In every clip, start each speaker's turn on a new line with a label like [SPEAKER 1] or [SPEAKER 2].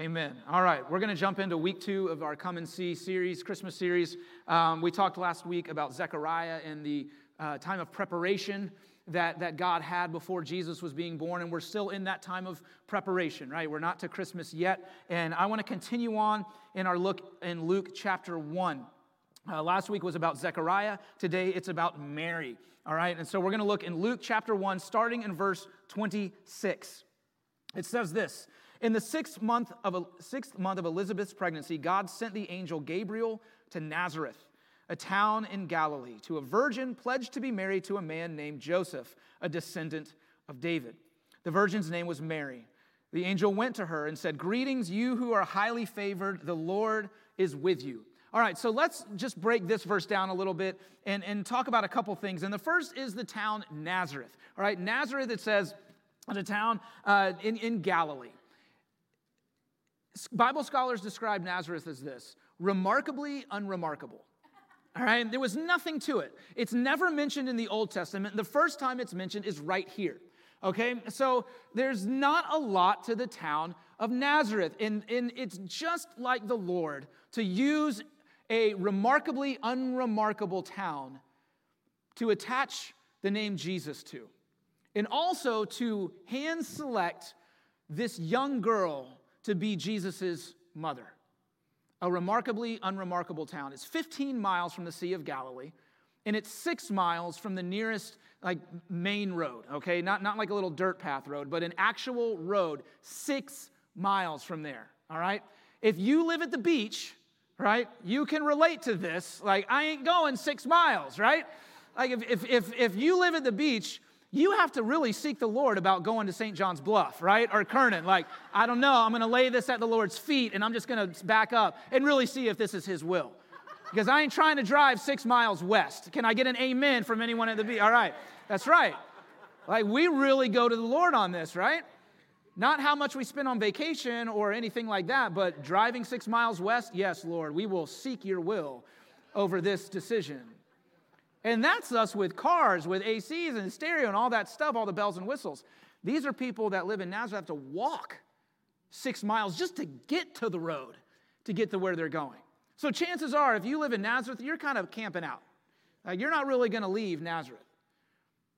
[SPEAKER 1] Amen. All right, we're going to jump into week two of our Come and See series, Christmas series. Um, we talked last week about Zechariah and the uh, time of preparation that, that God had before Jesus was being born, and we're still in that time of preparation, right? We're not to Christmas yet. And I want to continue on in our look in Luke chapter 1. Uh, last week was about Zechariah. Today it's about Mary. All right, and so we're going to look in Luke chapter 1, starting in verse 26. It says this in the sixth month, of, sixth month of Elizabeth's pregnancy, God sent the angel Gabriel to Nazareth, a town in Galilee, to a virgin pledged to be married to a man named Joseph, a descendant of David. The virgin's name was Mary. The angel went to her and said, Greetings, you who are highly favored, the Lord is with you. All right, so let's just break this verse down a little bit and, and talk about a couple things. And the first is the town Nazareth. All right, Nazareth, it says, is a town uh, in, in Galilee. Bible scholars describe Nazareth as this remarkably unremarkable. All right, there was nothing to it. It's never mentioned in the Old Testament. The first time it's mentioned is right here. Okay, so there's not a lot to the town of Nazareth. And, and it's just like the Lord to use a remarkably unremarkable town to attach the name Jesus to, and also to hand select this young girl to be Jesus' mother. A remarkably unremarkable town. It's 15 miles from the Sea of Galilee, and it's six miles from the nearest like main road, okay? Not, not like a little dirt path road, but an actual road, six miles from there, all right? If you live at the beach, right, you can relate to this. Like, I ain't going six miles, right? Like, if, if, if, if you live at the beach, you have to really seek the Lord about going to St. John's Bluff, right? Or Kernan. Like, I don't know, I'm going to lay this at the Lord's feet and I'm just going to back up and really see if this is His will. Because I ain't trying to drive six miles west. Can I get an amen from anyone at the beach? All right, that's right. Like, we really go to the Lord on this, right? Not how much we spend on vacation or anything like that, but driving six miles west, yes, Lord, we will seek your will over this decision. And that's us with cars, with ACs and stereo and all that stuff, all the bells and whistles. These are people that live in Nazareth have to walk six miles just to get to the road, to get to where they're going. So chances are, if you live in Nazareth, you're kind of camping out. Uh, you're not really going to leave Nazareth.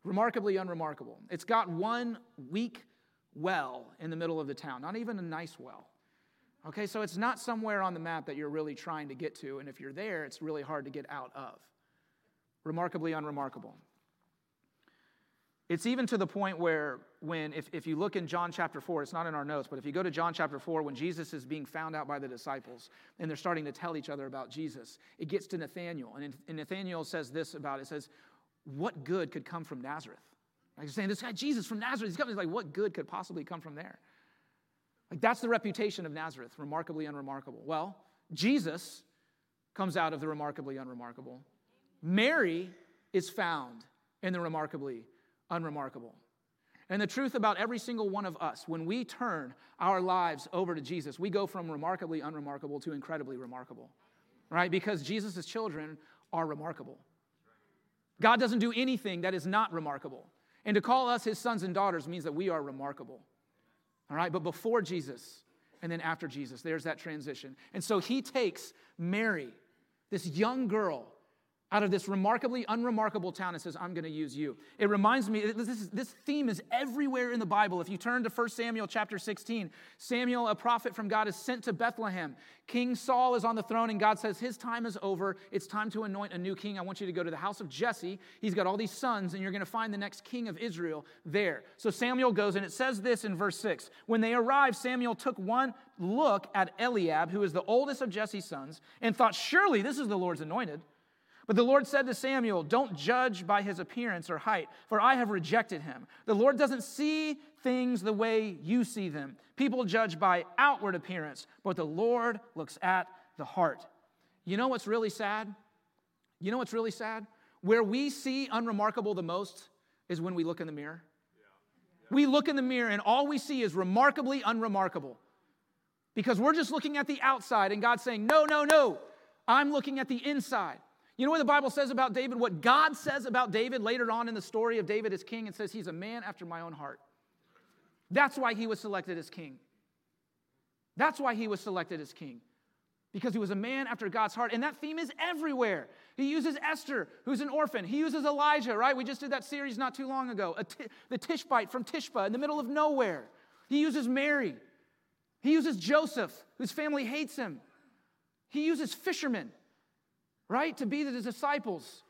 [SPEAKER 1] Remarkably unremarkable. It's got one weak well in the middle of the town, not even a nice well. Okay, so it's not somewhere on the map that you're really trying to get to, and if you're there, it's really hard to get out of remarkably unremarkable. It's even to the point where, when, if, if you look in John chapter 4, it's not in our notes, but if you go to John chapter 4, when Jesus is being found out by the disciples and they're starting to tell each other about Jesus, it gets to Nathanael. And, and Nathanael says this about it, it says, What good could come from Nazareth? Like you're saying, this guy Jesus from Nazareth, he's coming. He's like, what good could possibly come from there? Like that's the reputation of Nazareth, remarkably unremarkable. Well, Jesus comes out of the remarkably unremarkable. Mary is found in the remarkably unremarkable. And the truth about every single one of us, when we turn our lives over to Jesus, we go from remarkably unremarkable to incredibly remarkable, right? Because Jesus' children are remarkable. God doesn't do anything that is not remarkable. And to call us his sons and daughters means that we are remarkable, all right? But before Jesus and then after Jesus, there's that transition. And so he takes Mary, this young girl, out of this remarkably unremarkable town and says, I'm going to use you. It reminds me, this, is, this theme is everywhere in the Bible. If you turn to 1 Samuel chapter 16, Samuel, a prophet from God, is sent to Bethlehem. King Saul is on the throne, and God says, His time is over. It's time to anoint a new king. I want you to go to the house of Jesse. He's got all these sons, and you're going to find the next king of Israel there. So Samuel goes, and it says this in verse 6 When they arrived, Samuel took one look at Eliab, who is the oldest of Jesse's sons, and thought, Surely this is the Lord's anointed. But the Lord said to Samuel, Don't judge by his appearance or height, for I have rejected him. The Lord doesn't see things the way you see them. People judge by outward appearance, but the Lord looks at the heart. You know what's really sad? You know what's really sad? Where we see unremarkable the most is when we look in the mirror. We look in the mirror and all we see is remarkably unremarkable. Because we're just looking at the outside and God's saying, No, no, no, I'm looking at the inside. You know what the Bible says about David? What God says about David later on in the story of David as king? It says he's a man after my own heart. That's why he was selected as king. That's why he was selected as king, because he was a man after God's heart. And that theme is everywhere. He uses Esther, who's an orphan. He uses Elijah, right? We just did that series not too long ago. The Tishbite from Tishba in the middle of nowhere. He uses Mary. He uses Joseph, whose family hates him. He uses fishermen, right, to be the disciples.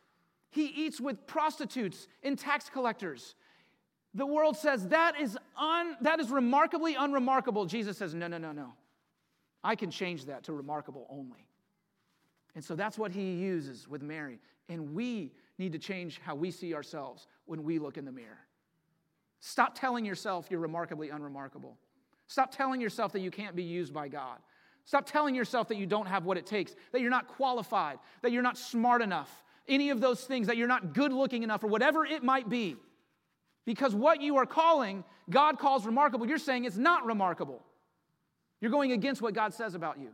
[SPEAKER 1] He eats with prostitutes and tax collectors. The world says that is, un, that is remarkably unremarkable. Jesus says, no, no, no, no. I can change that to remarkable only. And so that's what he uses with Mary. And we need to change how we see ourselves when we look in the mirror. Stop telling yourself you're remarkably unremarkable. Stop telling yourself that you can't be used by God. Stop telling yourself that you don't have what it takes, that you're not qualified, that you're not smart enough, any of those things, that you're not good looking enough, or whatever it might be. Because what you are calling, God calls remarkable, you're saying it's not remarkable. You're going against what God says about you.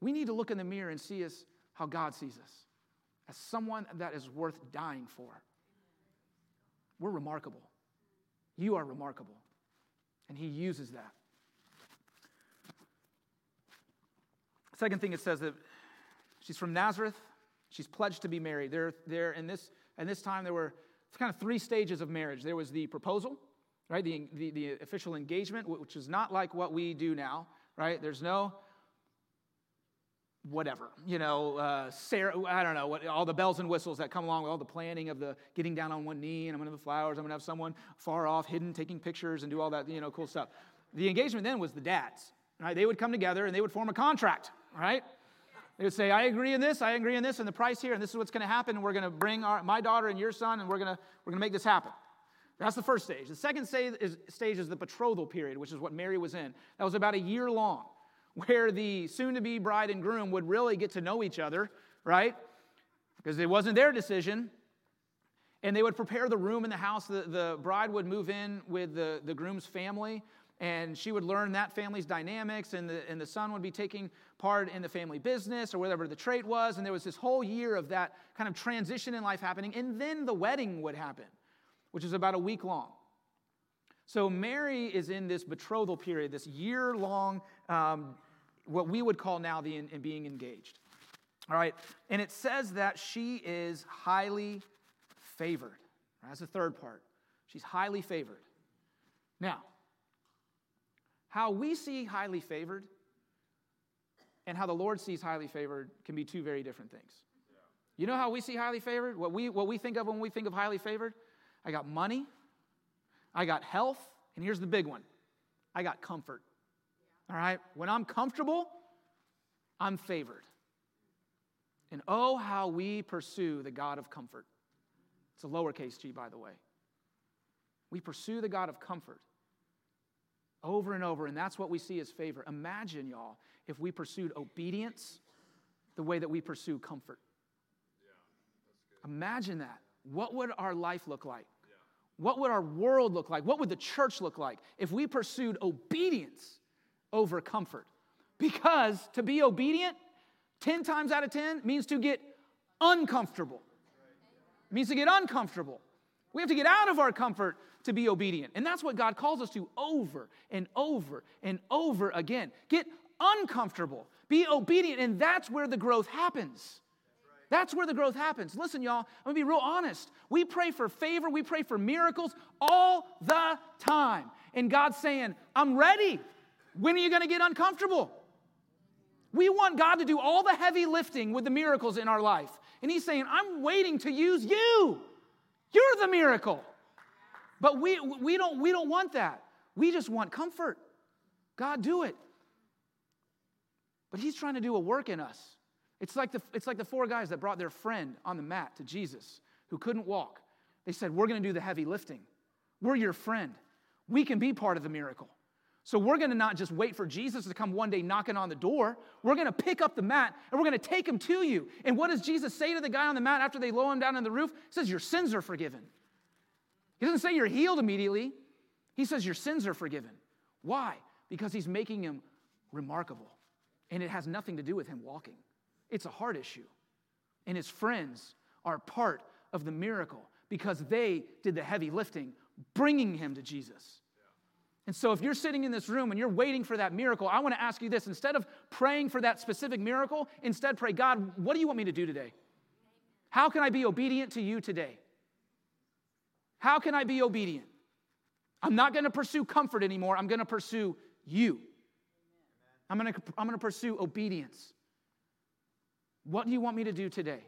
[SPEAKER 1] We need to look in the mirror and see us how God sees us as someone that is worth dying for. We're remarkable. You are remarkable. And He uses that. Second thing it says that she's from Nazareth. She's pledged to be married. There, there in this, in this time, there were kind of three stages of marriage. There was the proposal, right? The, the, the official engagement, which is not like what we do now, right? There's no whatever, you know, uh, Sarah, I don't know, what, all the bells and whistles that come along with all the planning of the getting down on one knee and I'm going to have the flowers, I'm going to have someone far off, hidden, taking pictures and do all that, you know, cool stuff. The engagement then was the dads, right? They would come together and they would form a contract, right? They would say, I agree in this, I agree in this, and the price here, and this is what's going to happen, and we're going to bring our, my daughter and your son, and we're going to, we're going to make this happen. That's the first stage. The second stage is, stage is the betrothal period, which is what Mary was in. That was about a year long, where the soon to be bride and groom would really get to know each other, right? Because it wasn't their decision. And they would prepare the room in the house. The, the bride would move in with the, the groom's family and she would learn that family's dynamics, and the, and the son would be taking part in the family business or whatever the trait was. And there was this whole year of that kind of transition in life happening. And then the wedding would happen, which is about a week long. So Mary is in this betrothal period, this year long, um, what we would call now the in, in being engaged. All right, and it says that she is highly favored. That's the third part. She's highly favored. Now, how we see highly favored and how the Lord sees highly favored can be two very different things. You know how we see highly favored? What we, what we think of when we think of highly favored? I got money, I got health, and here's the big one I got comfort. All right? When I'm comfortable, I'm favored. And oh, how we pursue the God of comfort. It's a lowercase g, by the way. We pursue the God of comfort over and over, and that's what we see as favor. Imagine, y'all, if we pursued obedience the way that we pursue comfort. Yeah, Imagine that. What would our life look like? Yeah. What would our world look like? What would the church look like if we pursued obedience over comfort? Because to be obedient 10 times out of 10 means to get uncomfortable. It means to get uncomfortable. We have to get out of our comfort to be obedient. And that's what God calls us to over and over and over again. Get uncomfortable, be obedient, and that's where the growth happens. That's where the growth happens. Listen, y'all, I'm gonna be real honest. We pray for favor, we pray for miracles all the time. And God's saying, I'm ready. When are you gonna get uncomfortable? We want God to do all the heavy lifting with the miracles in our life. And He's saying, I'm waiting to use you. You're the miracle. But we, we, don't, we don't want that. We just want comfort. God, do it. But He's trying to do a work in us. It's like, the, it's like the four guys that brought their friend on the mat to Jesus who couldn't walk. They said, We're going to do the heavy lifting. We're your friend. We can be part of the miracle. So we're going to not just wait for Jesus to come one day knocking on the door. We're going to pick up the mat and we're going to take him to you. And what does Jesus say to the guy on the mat after they lower him down on the roof? He says, Your sins are forgiven. He doesn't say you're healed immediately. He says your sins are forgiven. Why? Because he's making him remarkable. And it has nothing to do with him walking, it's a heart issue. And his friends are part of the miracle because they did the heavy lifting, bringing him to Jesus. And so, if you're sitting in this room and you're waiting for that miracle, I want to ask you this instead of praying for that specific miracle, instead pray, God, what do you want me to do today? How can I be obedient to you today? How can I be obedient? I'm not going to pursue comfort anymore. I'm going to pursue you. I'm going to, I'm going to pursue obedience. What do you want me to do today?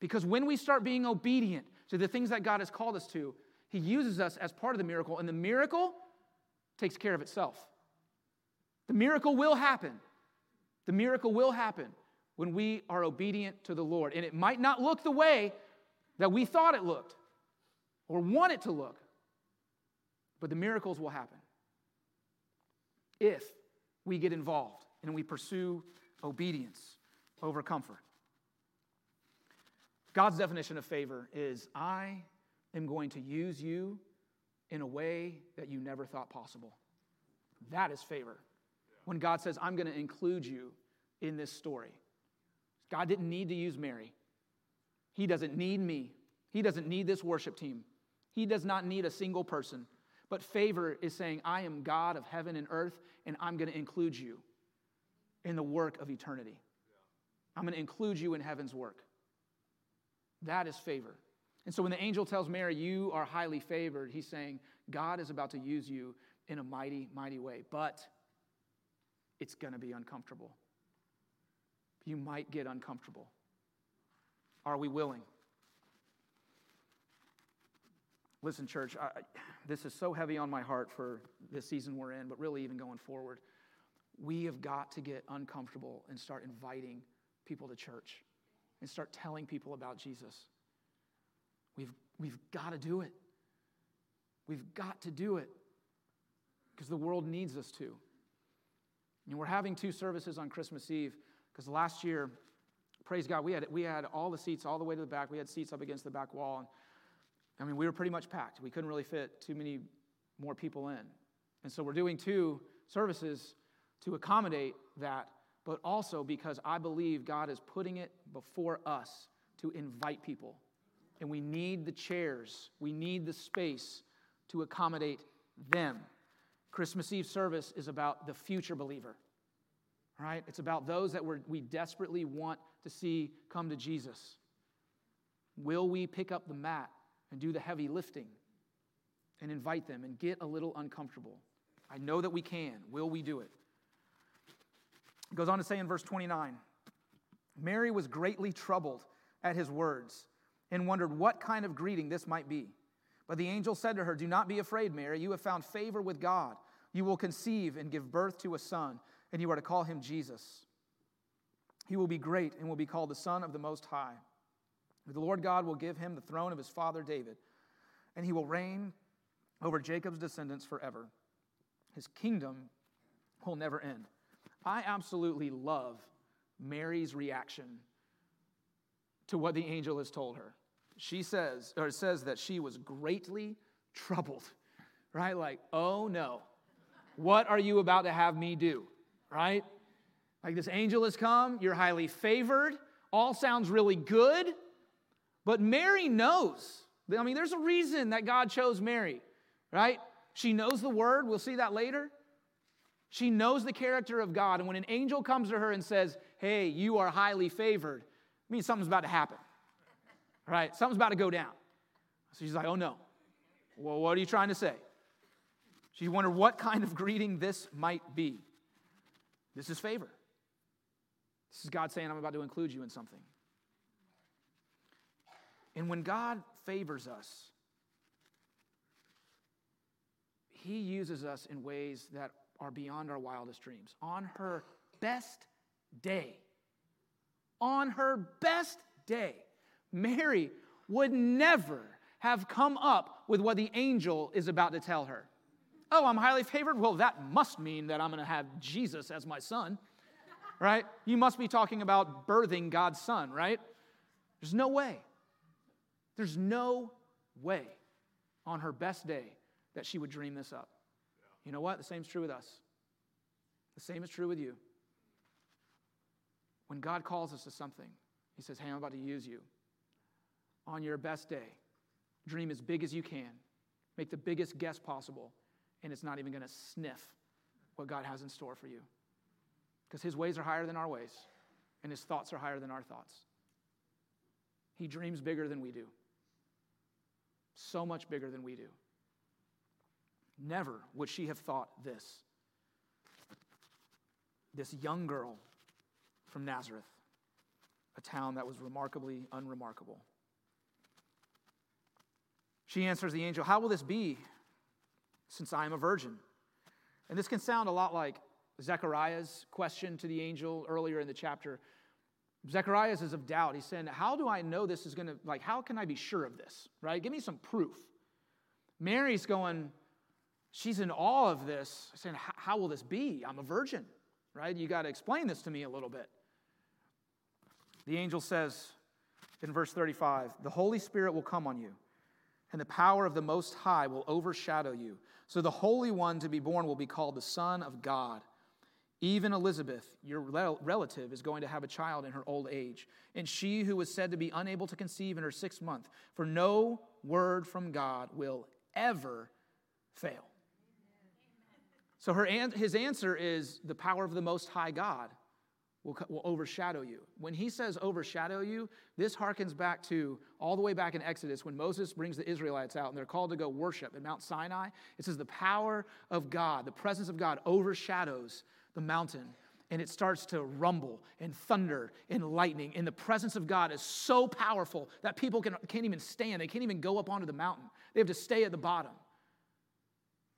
[SPEAKER 1] Because when we start being obedient to the things that God has called us to, He uses us as part of the miracle, and the miracle takes care of itself. The miracle will happen. The miracle will happen when we are obedient to the Lord. And it might not look the way that we thought it looked or want it to look, but the miracles will happen if we get involved and we pursue obedience over comfort. God's definition of favor is I am going to use you in a way that you never thought possible. That is favor. When God says, I'm going to include you in this story. God didn't need to use Mary. He doesn't need me. He doesn't need this worship team. He does not need a single person. But favor is saying, I am God of heaven and earth, and I'm going to include you in the work of eternity. I'm going to include you in heaven's work. That is favor. And so when the angel tells Mary, You are highly favored, he's saying, God is about to use you in a mighty, mighty way. But it's going to be uncomfortable. You might get uncomfortable. Are we willing? Listen, church, I, this is so heavy on my heart for this season we're in, but really even going forward. We have got to get uncomfortable and start inviting people to church and start telling people about Jesus. We've, we've got to do it. We've got to do it because the world needs us to. And we're having two services on Christmas Eve because last year, praise God, we had, we had all the seats all the way to the back. We had seats up against the back wall. And I mean, we were pretty much packed. We couldn't really fit too many more people in. And so we're doing two services to accommodate that, but also because I believe God is putting it before us to invite people. And we need the chairs, we need the space to accommodate them. Christmas Eve service is about the future believer, right? It's about those that we desperately want to see come to Jesus. Will we pick up the mat and do the heavy lifting and invite them and get a little uncomfortable. I know that we can. Will we do it? It goes on to say in verse 29 Mary was greatly troubled at his words and wondered what kind of greeting this might be. But the angel said to her, Do not be afraid, Mary. You have found favor with God. You will conceive and give birth to a son, and you are to call him Jesus. He will be great and will be called the Son of the Most High. The Lord God will give him the throne of his father David, and he will reign over Jacob's descendants forever. His kingdom will never end. I absolutely love Mary's reaction to what the angel has told her. She says, or says that she was greatly troubled, right? Like, oh no, what are you about to have me do, right? Like, this angel has come, you're highly favored, all sounds really good. But Mary knows. I mean, there's a reason that God chose Mary, right? She knows the word. We'll see that later. She knows the character of God. And when an angel comes to her and says, Hey, you are highly favored, it means something's about to happen, right? Something's about to go down. So she's like, Oh no. Well, what are you trying to say? She wondered what kind of greeting this might be. This is favor. This is God saying, I'm about to include you in something. And when God favors us, He uses us in ways that are beyond our wildest dreams. On her best day, on her best day, Mary would never have come up with what the angel is about to tell her. Oh, I'm highly favored? Well, that must mean that I'm going to have Jesus as my son, right? You must be talking about birthing God's son, right? There's no way. There's no way on her best day that she would dream this up. You know what? The same is true with us. The same is true with you. When God calls us to something, He says, Hey, I'm about to use you. On your best day, dream as big as you can, make the biggest guess possible, and it's not even going to sniff what God has in store for you. Because his ways are higher than our ways, and his thoughts are higher than our thoughts. He dreams bigger than we do, so much bigger than we do. Never would she have thought this. This young girl from Nazareth, a town that was remarkably unremarkable. She answers the angel, How will this be since I am a virgin? And this can sound a lot like Zechariah's question to the angel earlier in the chapter. Zechariah is of doubt. He's saying, How do I know this is going to, like, how can I be sure of this, right? Give me some proof. Mary's going, She's in awe of this, saying, How will this be? I'm a virgin, right? You got to explain this to me a little bit. The angel says in verse 35 The Holy Spirit will come on you, and the power of the Most High will overshadow you. So the Holy One to be born will be called the Son of God. Even Elizabeth, your relative, is going to have a child in her old age, and she who was said to be unable to conceive in her sixth month, for no word from God will ever fail. So her, his answer is the power of the Most High God will, will overshadow you. When he says overshadow you, this harkens back to all the way back in Exodus when Moses brings the Israelites out and they're called to go worship at Mount Sinai. It says the power of God, the presence of God overshadows the mountain and it starts to rumble and thunder and lightning. And the presence of God is so powerful that people can, can't even stand. They can't even go up onto the mountain, they have to stay at the bottom.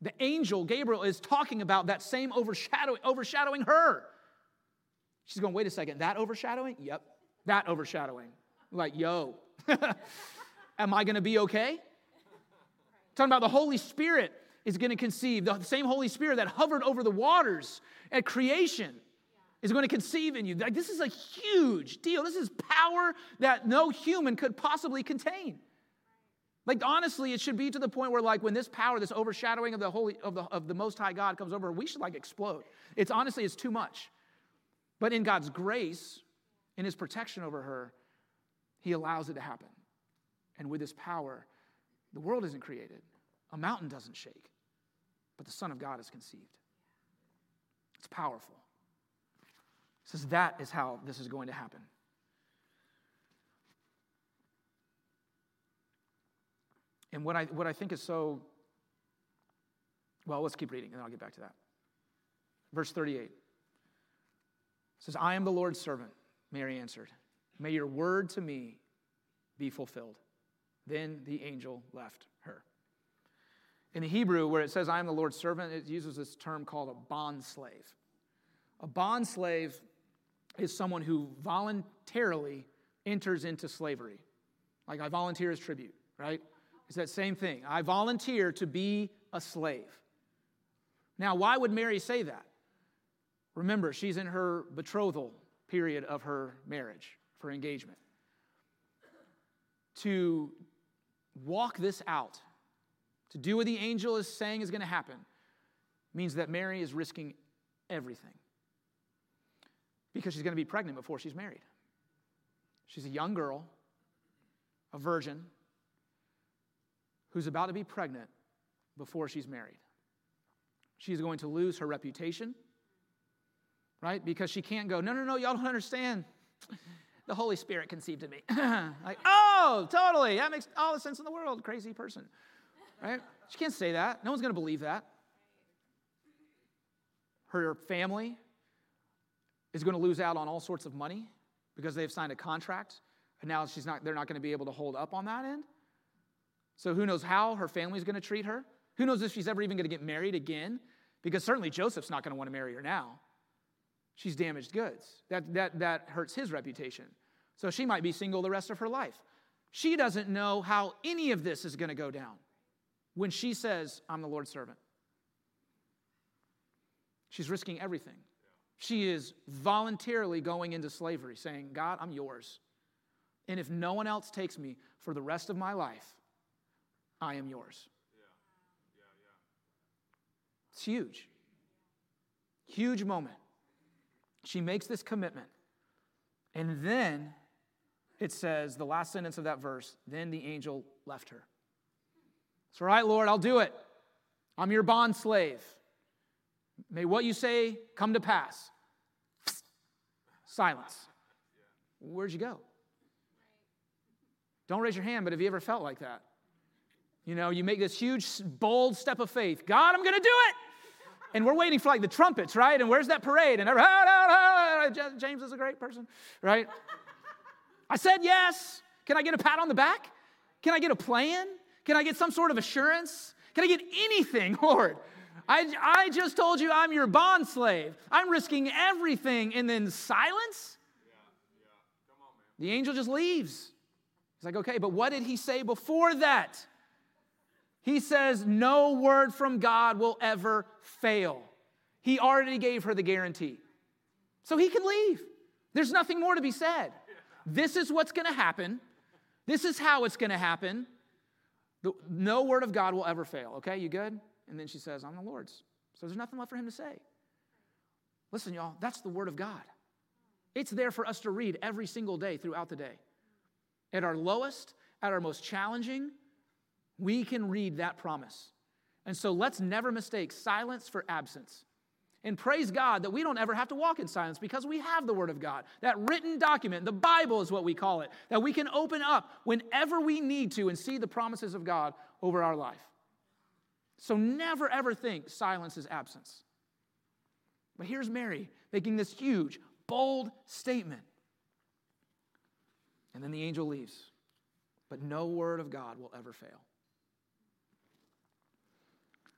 [SPEAKER 1] The angel, Gabriel, is talking about that same overshadowing, overshadowing her. She's going, wait a second, that overshadowing? Yep, that overshadowing. Like, yo, am I to be okay? Talking about the Holy Spirit is going to conceive, the same Holy Spirit that hovered over the waters at creation is going to conceive in you. Like, this is a huge deal. This is power that no human could possibly contain. Like honestly, it should be to the point where like when this power, this overshadowing of the holy of the of the most high God comes over, we should like explode. It's honestly it's too much. But in God's grace, in his protection over her, he allows it to happen. And with his power, the world isn't created. A mountain doesn't shake, but the Son of God is conceived. It's powerful. Says that is how this is going to happen. And what I, what I think is so, well, let's keep reading and then I'll get back to that. Verse 38 says, I am the Lord's servant, Mary answered. May your word to me be fulfilled. Then the angel left her. In the Hebrew, where it says, I am the Lord's servant, it uses this term called a bond slave. A bond slave is someone who voluntarily enters into slavery. Like I volunteer as tribute, right? It's that same thing. I volunteer to be a slave. Now, why would Mary say that? Remember, she's in her betrothal period of her marriage, for engagement. To walk this out, to do what the angel is saying is going to happen, means that Mary is risking everything because she's going to be pregnant before she's married. She's a young girl, a virgin, who's about to be pregnant before she's married. She's going to lose her reputation, right? Because she can't go, no, no, no, y'all don't understand. The Holy Spirit conceived in me. like, oh, totally. That makes all the sense in the world. Crazy person, right? She can't say that. No one's going to believe that. Her family is going to lose out on all sorts of money because they've signed a contract and now she's not, they're not going to be able to hold up on that end. So who knows how her family's going to treat her? Who knows if she's ever even going to get married again? Because certainly Joseph's not going to want to marry her now. She's damaged goods. That, that, that hurts his reputation. So she might be single the rest of her life. She doesn't know how any of this is going to go down when she says, I'm the Lord's servant. She's risking everything. She is voluntarily going into slavery, saying, God, I'm yours. And if no one else takes me for the rest of my life, I am yours. Yeah. Yeah, yeah. It's huge. Huge moment. She makes this commitment. And then it says, the last sentence of that verse, then the angel left her. It's all right, Lord, I'll do it. I'm your bond slave. May what you say come to pass. Silence. Where'd you go? Don't raise your hand, but have you ever felt like that? You know, you make this huge, bold step of faith. God, I'm going to do it. And we're waiting for like the trumpets, right? And where's that parade? And James is a great person, right? I said yes. Can I get a pat on the back? Can I get a plan? Can I get some sort of assurance? Can I get anything, Lord? I, I just told you I'm your bond slave. I'm risking everything. And then silence? Yeah, yeah. On, the angel just leaves. He's like, okay, but what did he say before that? He says, no word from God will ever fail. He already gave her the guarantee. So he can leave. There's nothing more to be said. This is what's going to happen. This is how it's going to happen. No word of God will ever fail. Okay, you good? And then she says, I'm the Lord's. So there's nothing left for him to say. Listen, y'all, that's the word of God. It's there for us to read every single day throughout the day. At our lowest, at our most challenging, we can read that promise. And so let's never mistake silence for absence. And praise God that we don't ever have to walk in silence because we have the Word of God. That written document, the Bible is what we call it, that we can open up whenever we need to and see the promises of God over our life. So never ever think silence is absence. But here's Mary making this huge, bold statement. And then the angel leaves. But no word of God will ever fail.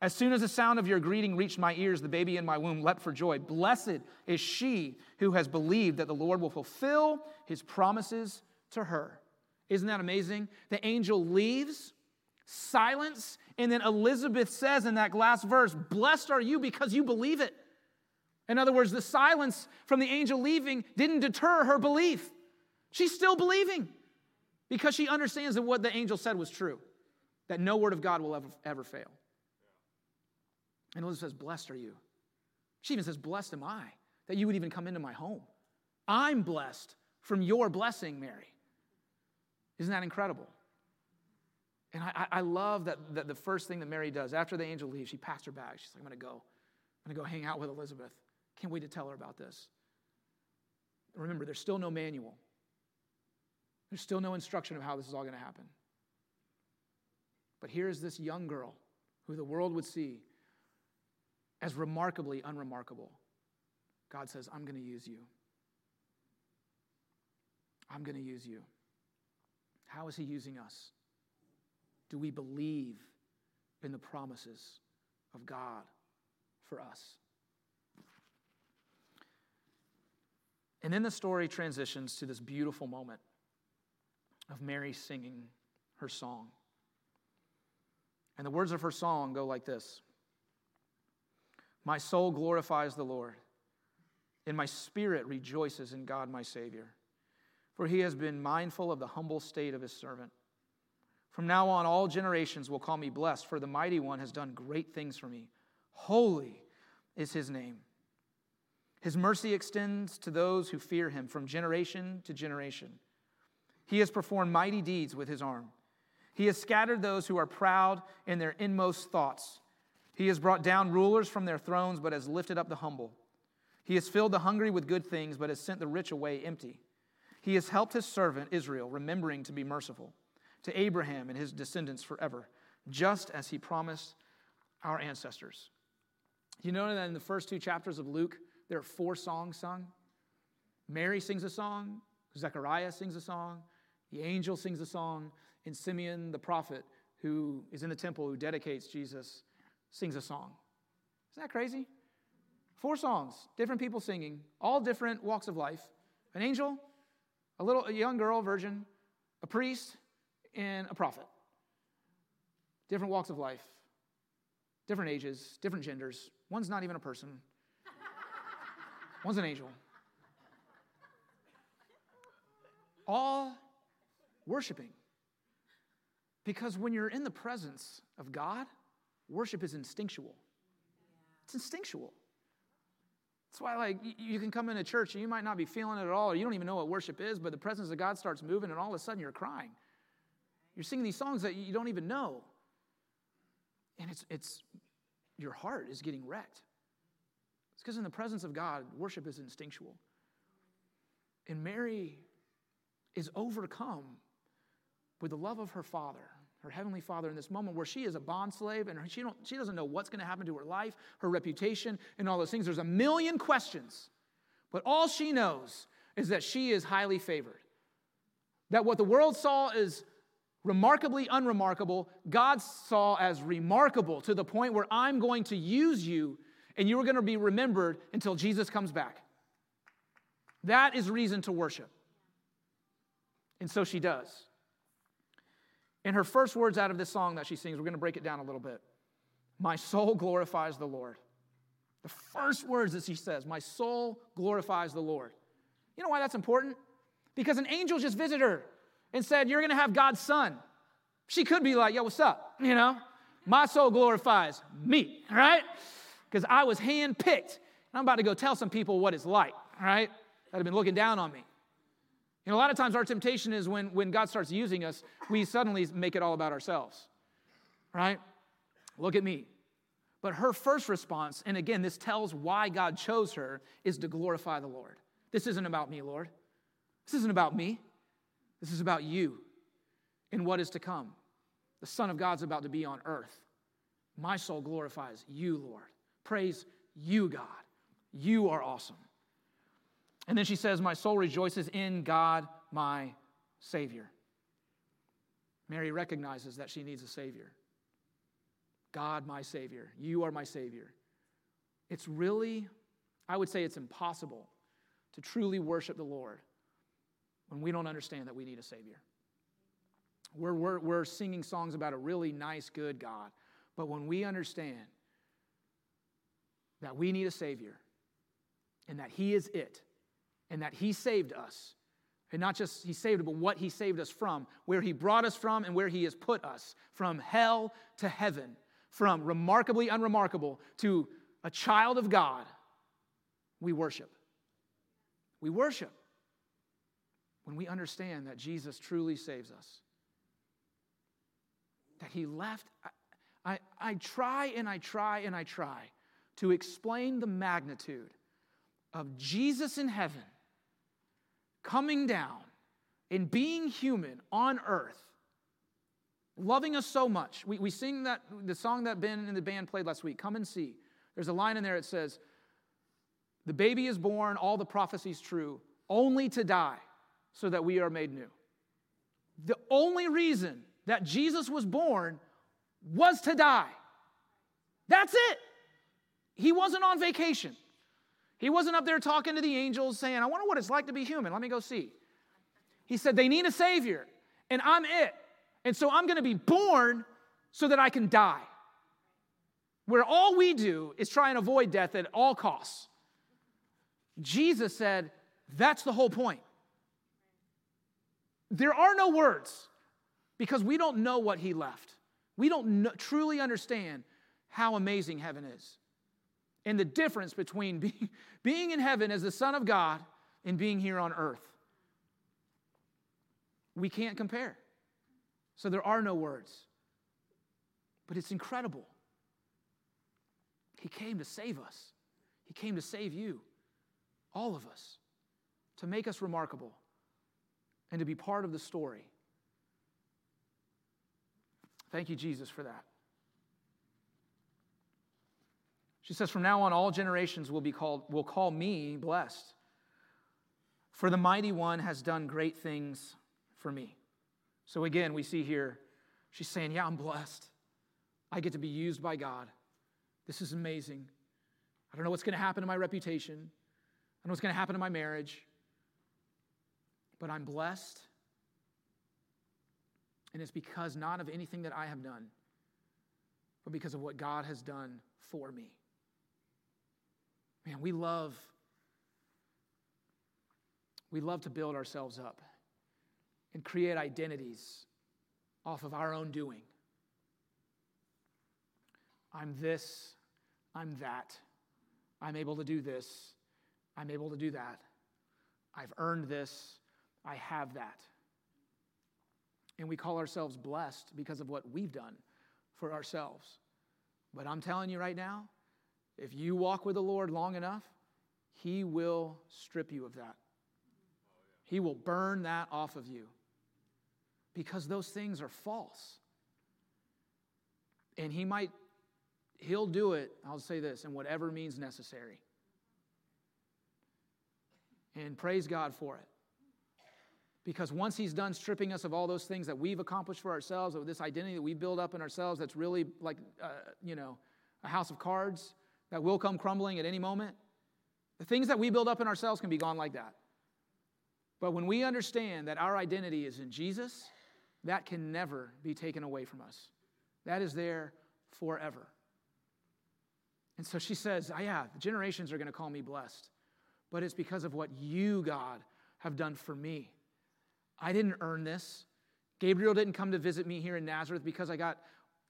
[SPEAKER 1] As soon as the sound of your greeting reached my ears, the baby in my womb leapt for joy. Blessed is she who has believed that the Lord will fulfill his promises to her. Isn't that amazing? The angel leaves, silence, and then Elizabeth says in that last verse, Blessed are you because you believe it. In other words, the silence from the angel leaving didn't deter her belief. She's still believing because she understands that what the angel said was true, that no word of God will ever, ever fail. And Elizabeth says, Blessed are you. She even says, Blessed am I that you would even come into my home. I'm blessed from your blessing, Mary. Isn't that incredible? And I, I love that, that the first thing that Mary does after the angel leaves, she packs her bag. She's like, I'm going to go. I'm going to go hang out with Elizabeth. Can't wait to tell her about this. Remember, there's still no manual, there's still no instruction of how this is all going to happen. But here's this young girl who the world would see as remarkably unremarkable, God says, I'm going to use you. I'm going to use you. How is He using us? Do we believe in the promises of God for us? And then the story transitions to this beautiful moment of Mary singing her song. And the words of her song go like this my soul glorifies the Lord, and my spirit rejoices in God my Savior, for he has been mindful of the humble state of his servant. From now on, all generations will call me blessed, for the mighty one has done great things for me. Holy is his name. His mercy extends to those who fear him from generation to generation. He has performed mighty deeds with his arm. He has scattered those who are proud in their inmost thoughts. He has brought down rulers from their thrones, but has lifted up the humble. He has filled the hungry with good things, but has sent the rich away empty. He has helped his servant Israel, remembering to be merciful to Abraham and his descendants forever, just as he promised our ancestors. You know that in the first two chapters of Luke, there are four songs sung. Mary sings a song, Zechariah sings a song, the angel sings a song, and Simeon the prophet, who is in the temple, who dedicates Jesus, sings a song. Isn't that crazy? Four songs, different people singing, all different walks of life. An angel, a little a young girl, virgin, a priest, and a prophet. Different walks of life, different ages, different genders. One's not even a person. One's an angel. all worshiping. Because when you're in the presence of God, worship is instinctual. It's instinctual. That's why, like, you can come into church and you might not be feeling it at all, or you don't even know what worship is, but the presence of God starts moving, and all of a sudden you're crying. You're singing these songs that you don't even know. And it's, it's your heart is getting wrecked. It's because in the presence of God, worship is instinctual. And Mary is overcome with the love of her Father, her Heavenly Father, in this moment where she is a bond slave and she, she doesn't know what's going to happen to her life, her reputation, and all those things. There's a million questions, but all she knows is that she is highly favored. That what the world saw is remarkably unremarkable, God saw as remarkable to the point where I'm going to use you and you are going to be remembered until Jesus comes back. That is reason to worship. And so she does. In her first words out of this song that she sings, we're going to break it down a little bit. My soul glorifies the Lord. The first words that she says, My soul glorifies the Lord. You know why that's important? Because an angel just visited her and said, You're going to have God's son. She could be like, Yo, what's up? You know, my soul glorifies me, right? Because I was handpicked. I'm about to go tell some people what it's like, right? That have been looking down on me. Know, a lot of times our temptation is when, when God starts using us, we suddenly make it all about ourselves, right? Look at me. But her first response, and again, this tells why God chose her, is to glorify the Lord. This isn't about me, Lord. This isn't about me. This is about you and what is to come. The Son of God's about to be on earth. My soul glorifies you, Lord. Praise you, God. You are awesome. And then she says, My soul rejoices in God, my Savior. Mary recognizes that she needs a Savior. God, my Savior. You are my Savior. It's really, I would say it's impossible to truly worship the Lord when we don't understand that we need a Savior. We're, we're, we're singing songs about a really nice, good God. But when we understand that we need a Savior and that He is it and that He saved us, and not just He saved, but what He saved us from, where He brought us from and where He has put us from hell to heaven, from remarkably unremarkable to a child of God, we worship. We worship when we understand that Jesus truly saves us. That he left. I, I, I, try and I try and I try to explain the magnitude of Jesus in heaven coming down and being human on earth, loving us so much. We, we sing that the song that Ben and the band played last week, Come and See. There's a line in there that says, The baby is born, all the prophecies true, only to die so that we are made new. The only reason that Jesus was born was to die. That's it. He wasn't on vacation. He wasn't up there talking to the angels saying, I wonder what it's like to be human. Let me go see. He said, They need a Savior, and I'm it. And so I'm going to be born so that I can die. Where all we do is try and avoid death at all costs. Jesus said, That's the whole point. There are no words because we don't know what he left. We don't know, truly understand how amazing heaven is and the difference between being, being in heaven as the Son of God and being here on earth. We can't compare. So there are no words. But it's incredible. He came to save us, He came to save you, all of us, to make us remarkable and to be part of the story. Thank you, Jesus, for that. She says, From now on, all generations will, be called, will call me blessed. For the mighty one has done great things for me. So again, we see here, she's saying, Yeah, I'm blessed. I get to be used by God. This is amazing. I don't know what's going to happen to my reputation. I don't know what's going to happen to my marriage but I'm blessed. And it's because not of anything that I have done, but because of what God has done for me. Man, we love we love to build ourselves up. and create identities off of our own doing. I'm this, I'm that. I'm able to do this, I'm able to do that. I've earned this, I have that. And we call ourselves blessed because of what we've done for ourselves. But I'm telling you right now, if you walk with the Lord long enough, He will strip you of that. He will burn that off of you because those things are false. And He might, He'll do it, I'll say this, in whatever means necessary. And praise God for it. Because once He's done stripping us of all those things that we've accomplished for ourselves, of this identity that we build up in ourselves that's really like, uh, you know, a house of cards that will come crumbling at any moment, the things that we build up in ourselves can be gone like that. But when we understand that our identity is in Jesus, that can never be taken away from us. That is there forever. And so she says, oh, Yeah, the generations are going to call me blessed, but it's because of what you, God, have done for me. I didn't earn this. Gabriel didn't come to visit me here in Nazareth because I got,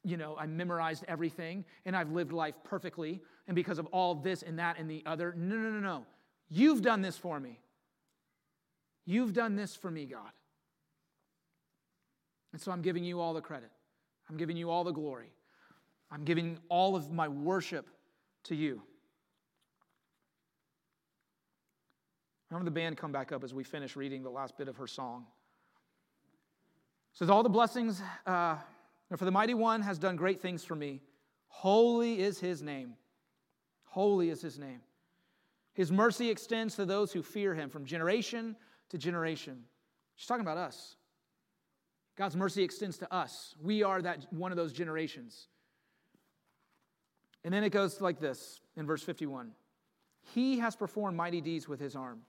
[SPEAKER 1] you know, I memorized everything and I've lived life perfectly and because of all this and that and the other. No, no, no, no. You've done this for me. You've done this for me, God. And so I'm giving you all the credit. I'm giving you all the glory. I'm giving all of my worship to you. Remember the band come back up as we finish reading the last bit of her song says, All the blessings uh, for the mighty one has done great things for me. Holy is his name. Holy is his name. His mercy extends to those who fear him from generation to generation. She's talking about us. God's mercy extends to us. We are that one of those generations. And then it goes like this in verse 51. He has performed mighty deeds with his arm.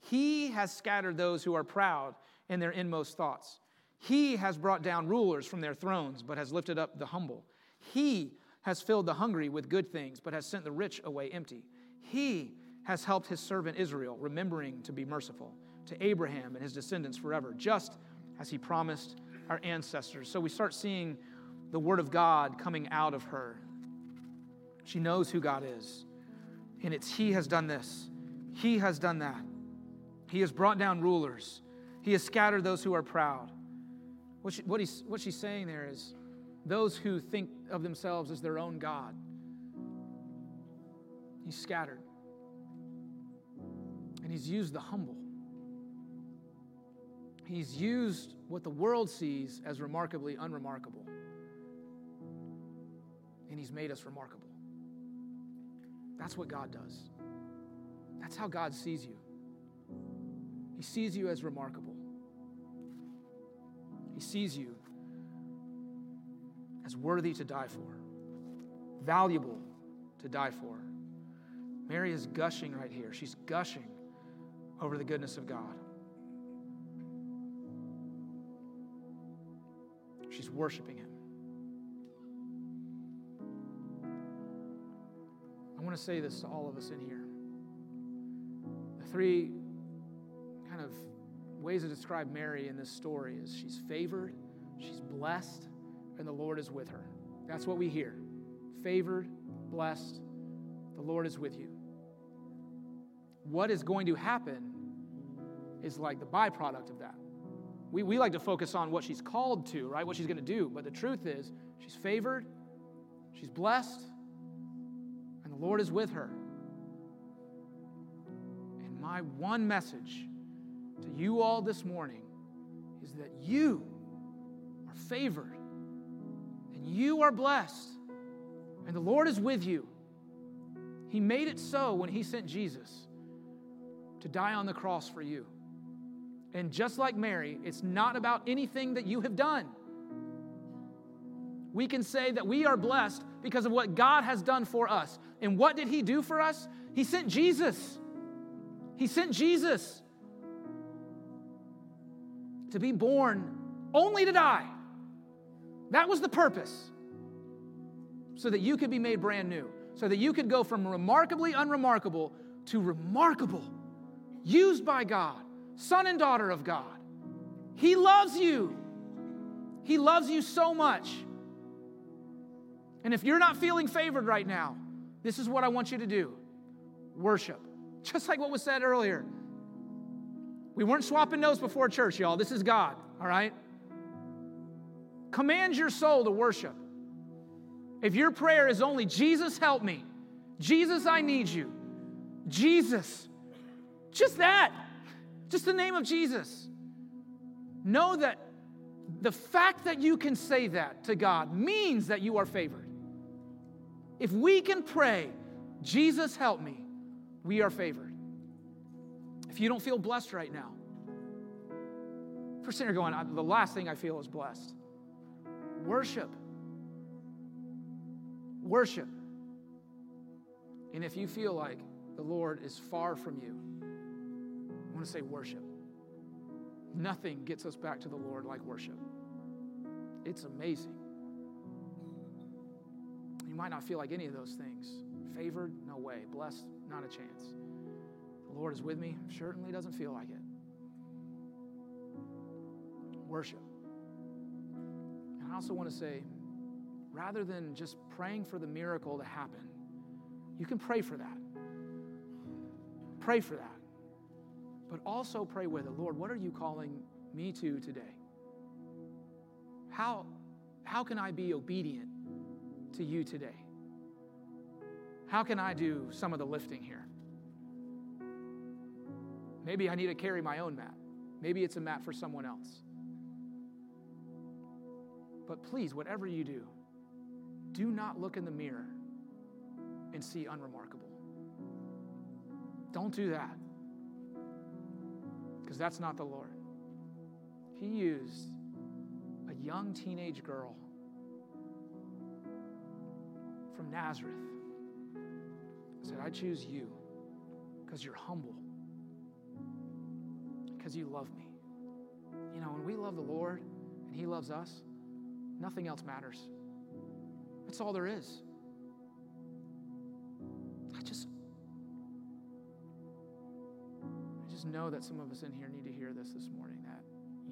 [SPEAKER 1] He has scattered those who are proud in their inmost thoughts. He has brought down rulers from their thrones, but has lifted up the humble. He has filled the hungry with good things, but has sent the rich away empty. He has helped his servant Israel, remembering to be merciful to Abraham and his descendants forever, just as he promised our ancestors. So we start seeing the word of God coming out of her. She knows who God is. And it's He has done this, He has done that. He has brought down rulers, He has scattered those who are proud. What, she, what, he's, what she's saying there is those who think of themselves as their own God, he's scattered. And he's used the humble. He's used what the world sees as remarkably unremarkable. And he's made us remarkable. That's what God does. That's how God sees you. He sees you as remarkable. He sees you as worthy to die for, valuable to die for. Mary is gushing right here. She's gushing over the goodness of God. She's worshiping Him. I want to say this to all of us in here. The three kind of ways to describe Mary in this story is she's favored, she's blessed, and the Lord is with her. That's what we hear. Favored, blessed, the Lord is with you. What is going to happen is like the byproduct of that. We, we like to focus on what she's called to, right? What she's going to do. But the truth is, she's favored, she's blessed, and the Lord is with her. And my one message to you all this morning is that you are favored and you are blessed, and the Lord is with you. He made it so when He sent Jesus to die on the cross for you. And just like Mary, it's not about anything that you have done. We can say that we are blessed because of what God has done for us. And what did He do for us? He sent Jesus. He sent Jesus to be born only to die. That was the purpose. So that you could be made brand new, so that you could go from remarkably unremarkable to remarkable, used by God, son and daughter of God. He loves you. He loves you so much. And if you're not feeling favored right now, this is what I want you to do worship. Just like what was said earlier. We weren't swapping notes before church, y'all. This is God, all right? Command your soul to worship. If your prayer is only, Jesus, help me, Jesus, I need you, Jesus, just that, just the name of Jesus. Know that the fact that you can say that to God means that you are favored. If we can pray, Jesus, help me, we are favored. If you don't feel blessed right now, for sinner going, the last thing I feel is blessed. Worship. Worship. And if you feel like the Lord is far from you, I want to say worship. Nothing gets us back to the Lord like worship. It's amazing. You might not feel like any of those things. Favored? No way. Blessed? Not a chance. Lord is with me? Certainly doesn't feel like it. Worship. And I also want to say, rather than just praying for the miracle to happen, you can pray for that. Pray for that. But also pray with it. Lord, what are you calling me to today? How, how can I be obedient to you today? How can I do some of the lifting here? Maybe I need to carry my own mat. Maybe it's a mat for someone else. But please, whatever you do, do not look in the mirror and see unremarkable. Don't do that. Because that's not the Lord. He used a young teenage girl from Nazareth. Said, I choose you because you're humble, because you love me. You know, when we love the Lord and He loves us, nothing else matters. That's all there is. I just, I just know that some of us in here need to hear this this morning that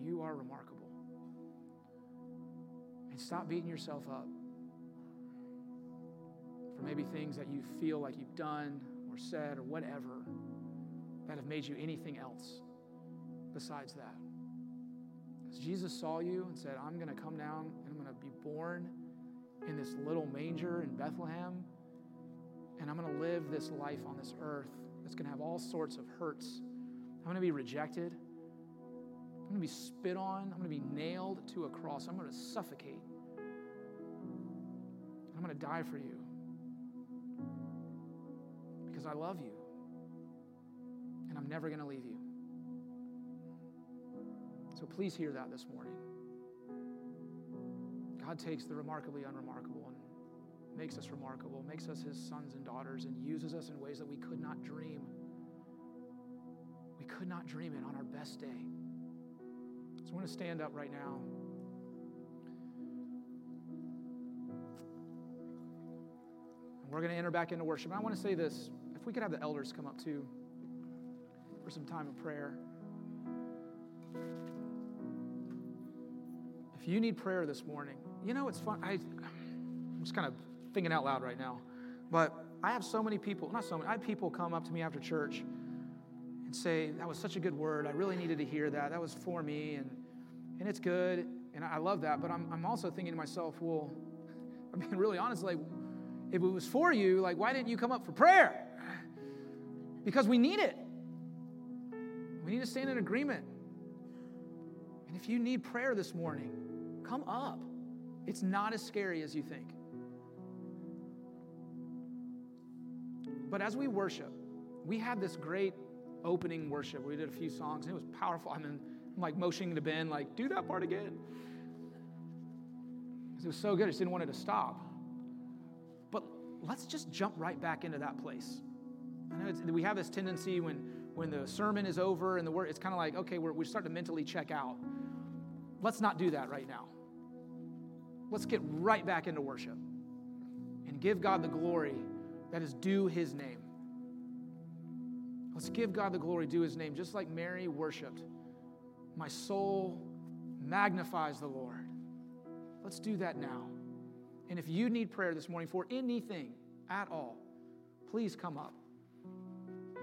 [SPEAKER 1] you are remarkable. And stop beating yourself up for maybe things that you feel like you've done or said or whatever that have made you anything else besides that. Because Jesus saw you and said, I'm going to come down and I'm going to be born in this little manger in Bethlehem, and I'm going to live this life on this earth that's going to have all sorts of hurts. I'm going to be rejected. I'm going to be spit on. I'm going to be nailed to a cross. I'm going to suffocate. I'm going to die for you because I love you and I'm never going to leave you. So please hear that this morning. God takes the remarkably unremarkable and makes us remarkable, makes us his sons and daughters, and uses us in ways that we could not dream. We could not dream it on our best day. So I want to stand up right now. And we're going to enter back into worship. And I want to say this if we could have the elders come up too for some time of prayer. If you need prayer this morning, you know, it's fun. I, I'm just kind of thinking out loud right now. But I have so many people, not so many, I have people come up to me after church and say, That was such a good word. I really needed to hear that. That was for me. And, and it's good. And I love that. But I'm, I'm also thinking to myself, Well, I mean, really honestly, like, if it was for you, like, why didn't you come up for prayer? Because we need it. We need to stand in agreement. And if you need prayer this morning, come up. It's not as scary as you think. But as we worship, we had this great opening worship. We did a few songs, and it was powerful. I mean, I'm like motioning to Ben, like, do that part again. It was so good, I just didn't want it to stop. But let's just jump right back into that place. I know we have this tendency when, when the sermon is over and the word, it's kind of like, okay, we're, we start to mentally check out. Let's not do that right now. Let's get right back into worship and give God the glory that is due his name. Let's give God the glory due his name, just like Mary worshiped. My soul magnifies the Lord. Let's do that now. And if you need prayer this morning for anything at all, please come up.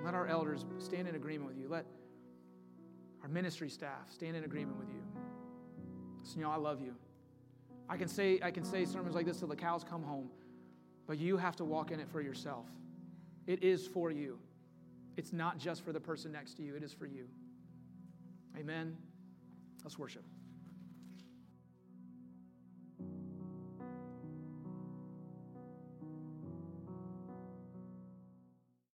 [SPEAKER 1] Let our elders stand in agreement with you. Let our ministry staff stand in agreement with you. Senor, I love you. I can say I can say sermons like this till the cows come home, but you have to walk in it for yourself. It is for you. It's not just for the person next to you, it is for you. Amen. Let's worship.